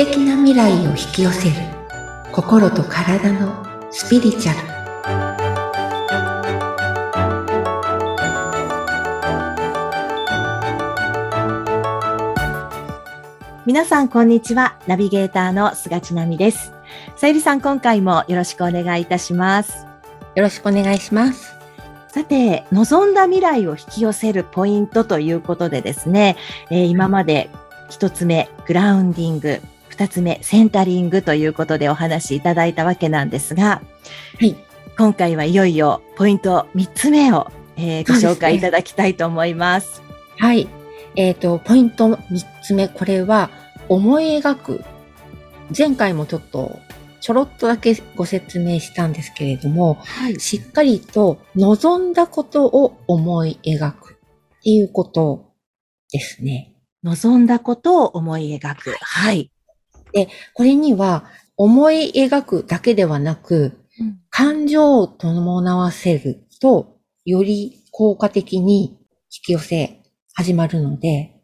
敵な未来を引き寄せる心と体のスピリチュアル皆さん、こんにちは。ナビゲーターの菅千奈美です。さゆりさん、今回もよろしくお願いいたします。よろしくお願いします。さて、望んだ未来を引き寄せるポイントということでですね、えー今まで一つ目、グラウンディング、二つ目、センタリングということでお話しいただいたわけなんですが、はい。今回はいよいよポイント三つ目を、えーご紹介いただきたいと思います。はい。えっ、と、ポイント3つ目、これは、思い描く。前回もちょっと、ちょろっとだけご説明したんですけれども、はい。しっかりと望んだことを思い描くっていうことですね。望んだことを思い描く。はい。これには、思い描くだけではなく、うん感情を伴わせると、より効果的に引き寄せ始まるので、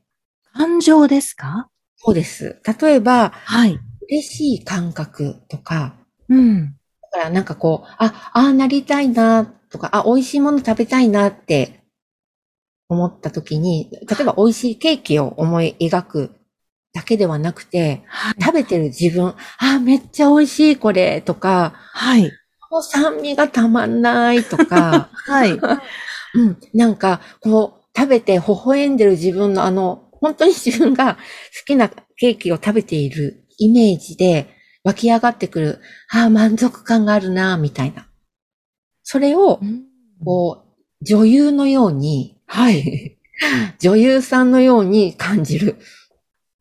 感情ですか？そうです。例えば、はい。嬉しい感覚とか、うん。だからなんかこう、あ、ああなりたいなとか、あ、美味しいもの食べたいなって思った時に、例えば美味しいケーキを思い描くだけではなくて、はい。食べてる自分、あ、めっちゃ美味しいこれとか、はい。もう酸味がたまんないとか、はい。うん、なんかこう食べて微笑んでる自分のあの、本当に自分が好きなケーキを食べているイメージで湧き上がってくる、ああ、満足感があるな、みたいな。それを、こう、女優のように、はい。女優さんのように感じる。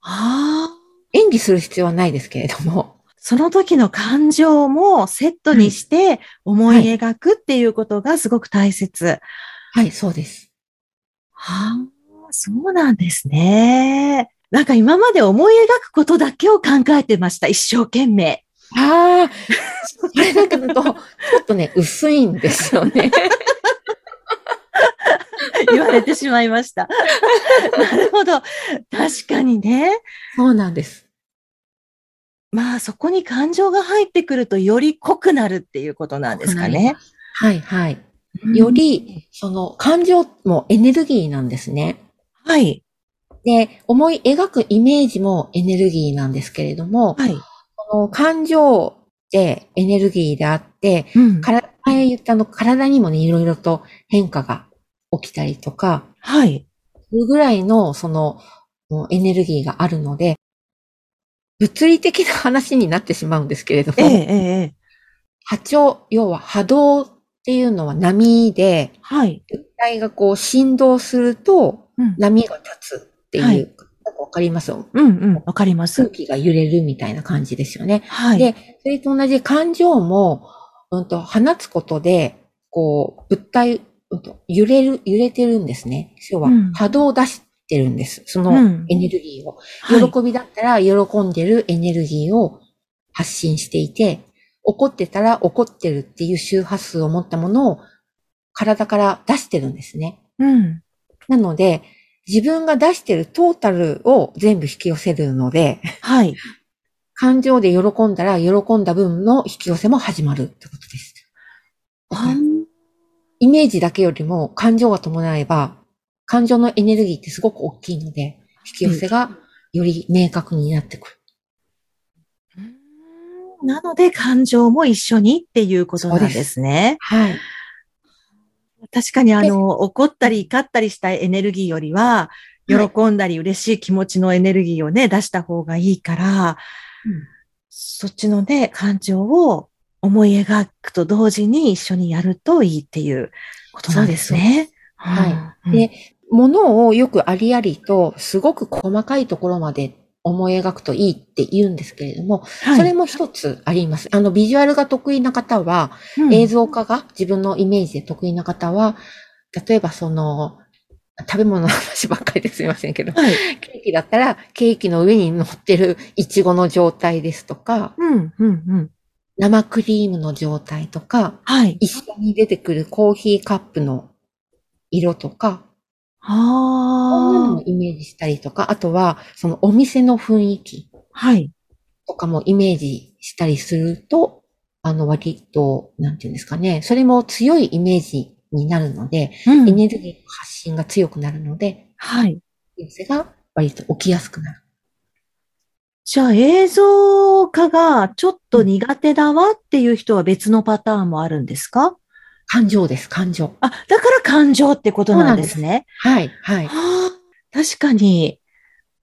ああ。演技する必要はないですけれども。その時の感情もセットにして思い描くっていうことがすごく大切。はい、そうです。はあ、そうなんですね。なんか今まで思い描くことだけを考えてました。一生懸命。ああ、それだけだと、ちょっとね、薄いんですよね。言われてしまいました。なるほど。確かにね。そうなんです。まあそこに感情が入ってくるとより濃くなるっていうことなんですかね。はい、はい。より、その感情もエネルギーなんですね。はい。で、思い描くイメージもエネルギーなんですけれども、はい。この感情ってエネルギーであって、うんから前言ったあの体にもね、いろいろと変化が起きたりとか、はい。するぐらいのそのエネルギーがあるので、物理的な話になってしまうんですけれども、ええ、え。波長、要は波動っていうのは波で、はい。物体がこう振動するとうん。波が立つっていう、はいわかります？うん、うん。わかります空。気が揺れるみたいな感じですよね。はい。で、それと同じ感情も、うんと、放つことで、こう、物体、揺れる、揺れてるんですね。要はうん、波動を出してるんです。そのうんエネルギーを。はい喜びだったら、喜んでるエネルギーを発信していて、怒ってたら怒ってるっていう周波数を持ったものを体から出してるんですね。うん。なので、自分が出してるトータルを全部引き寄せるので、はい。感情で喜んだら喜んだ分の引き寄せも始まるってことです。あイメージだけよりも感情が伴えば、感情のエネルギーってすごく大きいので、引き寄せがより明確になってくる。なので、感情も一緒にっていうことなんですね。はい。確かに、あの、怒ったり怒ったりしたエネルギーよりは、喜んだり嬉しい気持ちのエネルギーをね、出した方がいいから、そっちのね、感情を思い描くと同時に一緒にやるといいっていうことなんですね。はい。うんで、物をよくありありと、すごく細かいところまで思い描くといいって言うんですけれども、はいそれも一つあります。あの、ビジュアルが得意な方は、うん映像化が自分のイメージで得意な方は、例えばその、食べ物の話ばっかりですいませんけど、はい。ケーキだったら、ケーキの上に乗ってるイチゴの状態ですとか、うん、うん、うん。生クリームの状態とか、はい。一緒に出てくるコーヒーカップの色とか、そんなのあもイメージしたりとか、あとは、そのお店の雰囲気。あ。はい。とかもイメージしたりすると、あの、割と、なんていうんですかね、それも強いイメージになるので、うんエネルギーの発信が強くなるので、はい。寄せが割と起きやすくなる。じゃあ映像化がちょっと苦手だわっていう人は別のパターンもあるんですか？感情です、感情。あ、だから感情ってことなんですね。はい、はい。はあ、確かに、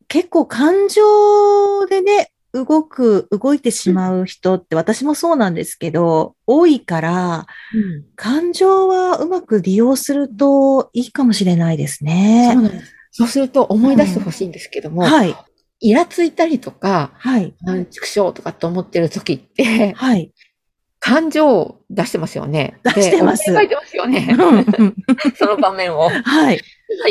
結構感情でね、動く、動いてしまう人って私もそうなんですけど、多いから、うん感情はうまく利用するといいかもしれないですそうね。なんです。そうすると思い出してほしいんですけども、はい、イラついたりとか、はい、畜生とかって思ってる時って、はい。感情を出してますよね。出してますで思いてますよね。その場面を。はい。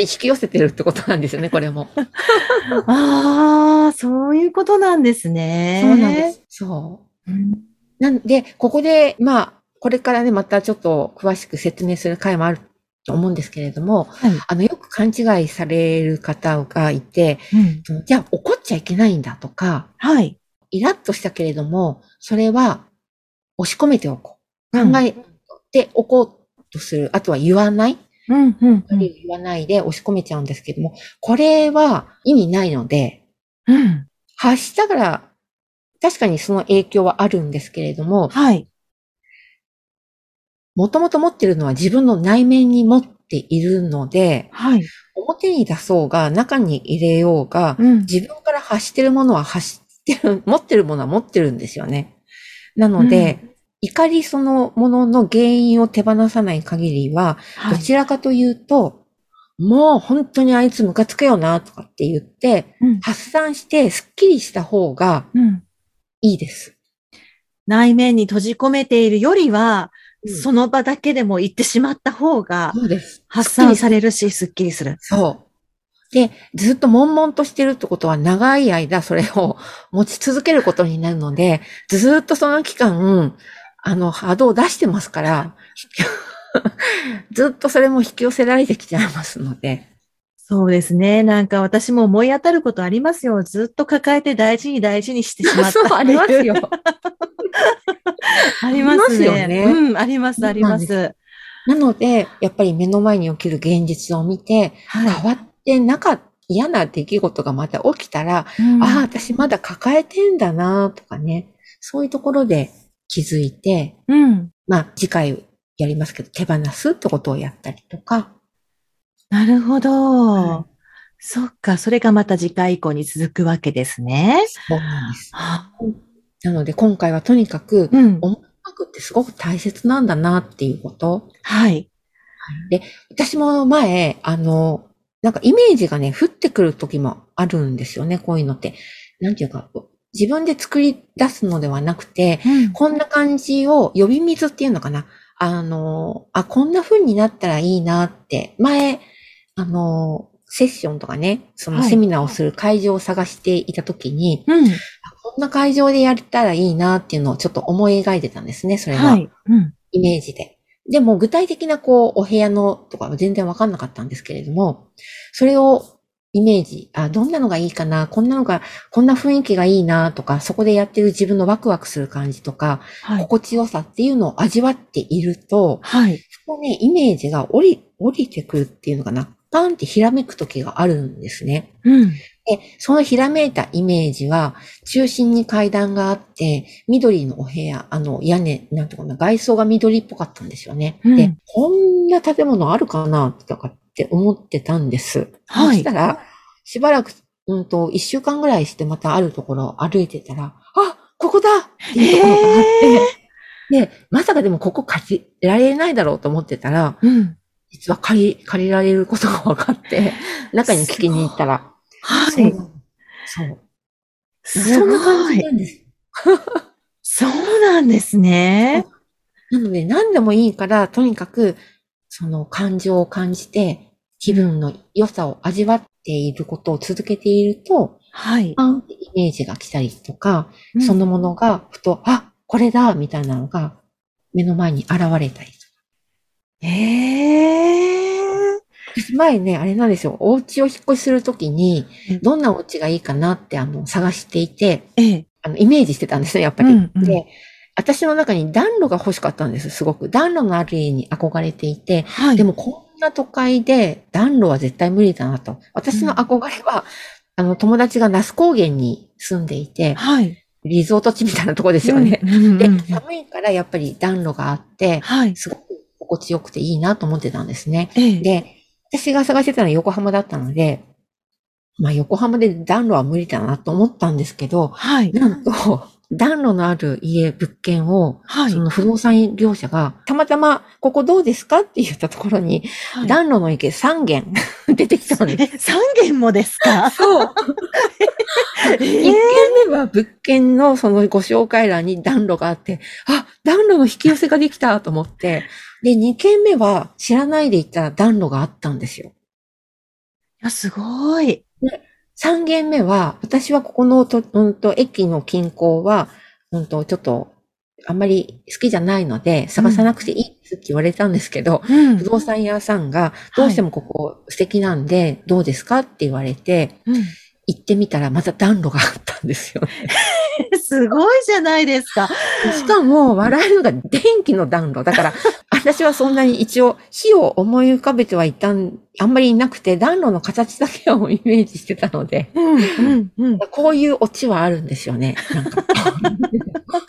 引き寄せてるってことなんですよね、これも。ああ、そういうことなんですね。そうなんです。そう。うん。なんで、ここで、まあ、これからね、またちょっと詳しく説明する回もあると思うんですけれども、はい。あの、よく勘違いされる方がいて、うんじゃあ怒っちゃいけないんだとか、はい。イラッとしたけれども、それは押し込めておこう。うん考えておこうとする。あとは言わない。うん、うん、うん。言わないで押し込めちゃうんですけども、これは意味ないので、うん。発したから、確かにその影響はあるんですけれども、はい。もともと持ってるのは自分の内面に持っているので、はい。表に出そうが、中に入れようが、うん。自分から発してるものは発してる、持ってるものは持ってるんですよね。なので、怒りそのものの原因を手放さない限りは、はいどちらかというと、もう本当にあいつムカつくよな、とかって言って、うん発散してスッキリした方がうん。いいです。内面に閉じ込めているよりは、うんその場だけでも行ってしまった方がそうです。発散されるし、すっきりする。そう。で、ずっと悶々としてるってことは長い間それを持ち続けることになるので、ずっとその期間、あの、波動を出してますから、ずっとそれも引き寄せられてきちゃいますので。そうですね。なんか私も思い当たることありますよ。ずっと抱えて大事に大事にしてしまった。そう、ありますよ。。ありますありますよね。ねうん、あります、ありま。そうなので、やっぱり目の前に起きる現実を見て、はい。変わってなかった嫌な出来事がまた起きたら、うんああ、私まだ抱えてんだなとかね、そういうところで気づいて、うん。まあ、次回やりますけど、手放すってことをやったりとか。なるほど。はいそっか、それがまた次回以降に続くわけですね。そうなんです。はあなので、今回はとにかく、うん。音楽ってすごく大切なんだなっていうこと。はい。で、私も前、あの、なんかイメージがね、降ってくる時もあるんですよね、こういうのって。なんていうか、自分で作り出すのではなくて、うんこんな感じを呼び水っていうのかな。あの、あ、こんな風になったらいいなって、前、あの、セッションとかね、そのはいセミナーをする会場を探していたときに、うん。こんな会場でやったらいいなっていうのをちょっと思い描いてたんですね、それは。はい。うん。イメージで。でも具体的なこう、お部屋のとかは全然わかんなかったんですけれども、それをイメージ、あ、どんなのがいいかな、こんなのが、こんな雰囲気がいいなとか、そこでやってる自分のワクワクする感じとか、はい。心地よさっていうのを味わっていると、はい。そこね、イメージが降り、降りてくるっていうのかな。パンってひらめく時があるんですね。うん。で、そのひらめいたイメージは、中心に階段があって、緑のお部屋、あの屋根、なんていうかな、外装が緑っぽかったんですよね。うんで、こんな建物あるかなとかって思ってたんです。はいそしたら、しばらく、うんと、一週間ぐらいしてまたあるところを歩いてたら、あ、ここだっていうところがあって、で、まさかでもここ借りられないだろうと思ってたら、うん。実は借り、借りられることが分かって、中に聞きに行ったら、はい。そうそう。すそんな感。じなんです。そうなんですね。なので、何でもいいから、とにかく、その感情を感じて、気分の良さを味わっていることを続けていると、はい。パンってイメージが来たりとか、うんそのものが、ふと、あ、これだみたいなのが、目の前に現れたり。ええ私前ね、あれなんですよ。お家を引っ越しするときにうん、どんなお家がいいかなって、あの、探していて、ええ。あの、イメージしてたんですね、やっぱり。うんうんで、私の中に暖炉が欲しかったんです、すごく。暖炉のある家に憧れていて、はい。でもこんな都会で暖炉は絶対無理だなと。私の憧れは、あの、友達が那須高原に住んでいて、はい。リゾート地みたいなとこですよね。うんうんでうん、寒いからやっぱり暖炉があって、はい。すごく心地よくていいなと思ってたんですね。ええ。で、私が探してたのは横浜だったので、まあ横浜で暖炉は無理だなと思ったんですけど、はい。なんと、暖炉のある家、物件を、はいそ。の不動産業者が、たまたま、ここどうですかって言ったところに、はい暖炉の池3軒 出てきたんえ、です。三軒もですか？そう。え1軒目は物件のそのご紹介欄に暖炉があって、あ、暖炉の引き寄せができたと思って、で、2軒目は知らないで行ったら暖炉があったんですよ。いや、すごい。3軒目は、私はここのと、うんと、駅の近郊は、うんと、ちょっと、あんまり好きじゃないので、探さなくていいって言われたんですけど、うん不動産屋さんが、どうしてもここ素敵なんで、どうですかって言われて、うん行ってみたらまた暖炉があったんですよね。すごいじゃないですか。しかも、笑えるのが電気の暖炉。だから、私はそんなに一応、火を思い浮かべてはいたん、あんまりいなくて、暖炉の形だけをイメージしてたので、うん、うん、うん。こういうオチはあるんですよね。なんか、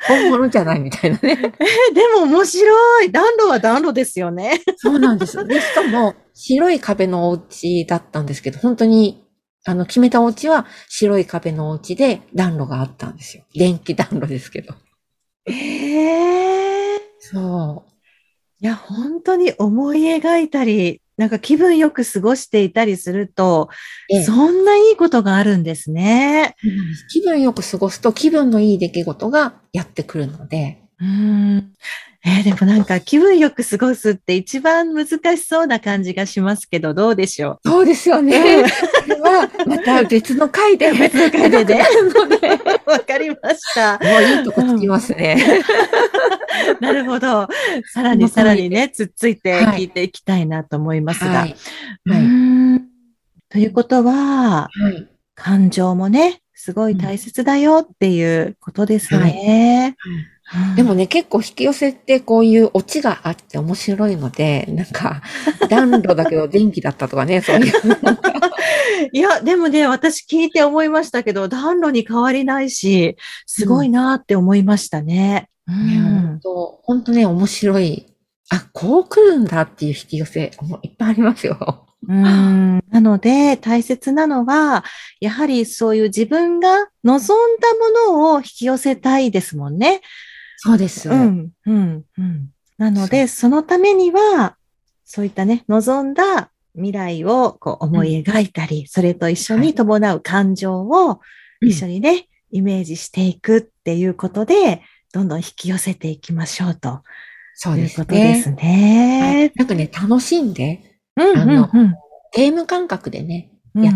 本物じゃないみたいなね。え、でも面白い。暖炉は暖炉ですよね。そうなんです。で、しかも、白い壁のお家だったんですけど、本当に、あの、決めたお家は白い壁のお家で暖炉があったんですよ。電気暖炉ですけど。ええそいや、本当に思い描いたり、なんか気分よく過ごしていたりすると、う。でそんないいことがあるんですね。気分よく過ごすと気分のいい出来事がやってくるので、うん。えーでもなんか気分よく過ごすって一番難しそうな感じがしますけど、どうでしょそうですようね。これは、また別の回で、別の回で わかりました。もういいとこつきますね。なるほど。さらにさらにね、つっついて聞いていきたいなと思いますが。はい。うはい。ということは、はい。感情もね、すごい大切だよっていうことですね。うんでもね、結構引き寄せってこういうオチがあって面白いので、なんか、暖炉だけど電気だったとかね、そういう。いや、でもね、私聞いて思いましたけど、暖炉に変わりないし、すごいなって思いましたね。うん本当本当ね、面白い。あ、こう来るんだっていう引き寄せ、もういっぱいありますよ。うんなので、大切なのは、やはりそういう自分が望んだものを引き寄せたいですもんね。そうです。うん、うん、うん。なので、そのためには、そういったね、望んだ未来をこう思い描いたり、それと一緒に伴う感情を一緒にね、イメージしていくっていうことで、どんどん引き寄せていきましょうとそういうですね。ことですはいね。なんかね、楽しんで、うん、うん、うんゲーム感覚でね、うんやっ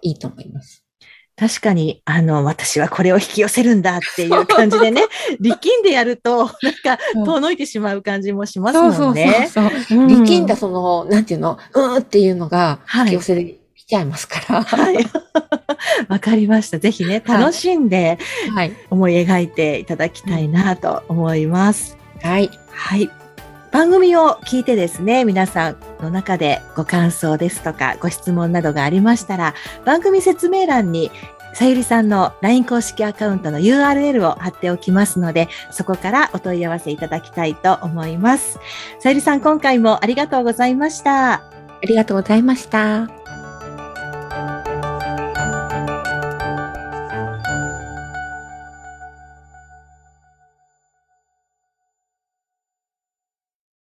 いいと思います。確かに、あの、私はこれを引き寄せるんだっていう感じでね、力んでやると、なんか、遠のいてしまう感じもしますもそうそうんね。そうそう。うん力んだその、なんていうの、うーっていうのが、はい引き寄せできちゃいますから。はい。わかりました。ぜひね、楽しんではい。思い描いていただきたいなと思います。はい。はい。番組を聞いてですね、皆さんの中でご感想ですとか、ご質問などがありましたら、番組説明欄に、さゆりさんの LINE 公式アカウントの URL を貼っておきますので、そこからお問い合わせいただきたいと思います。さゆりさん、今回もありがとうございました。ありがとうございました。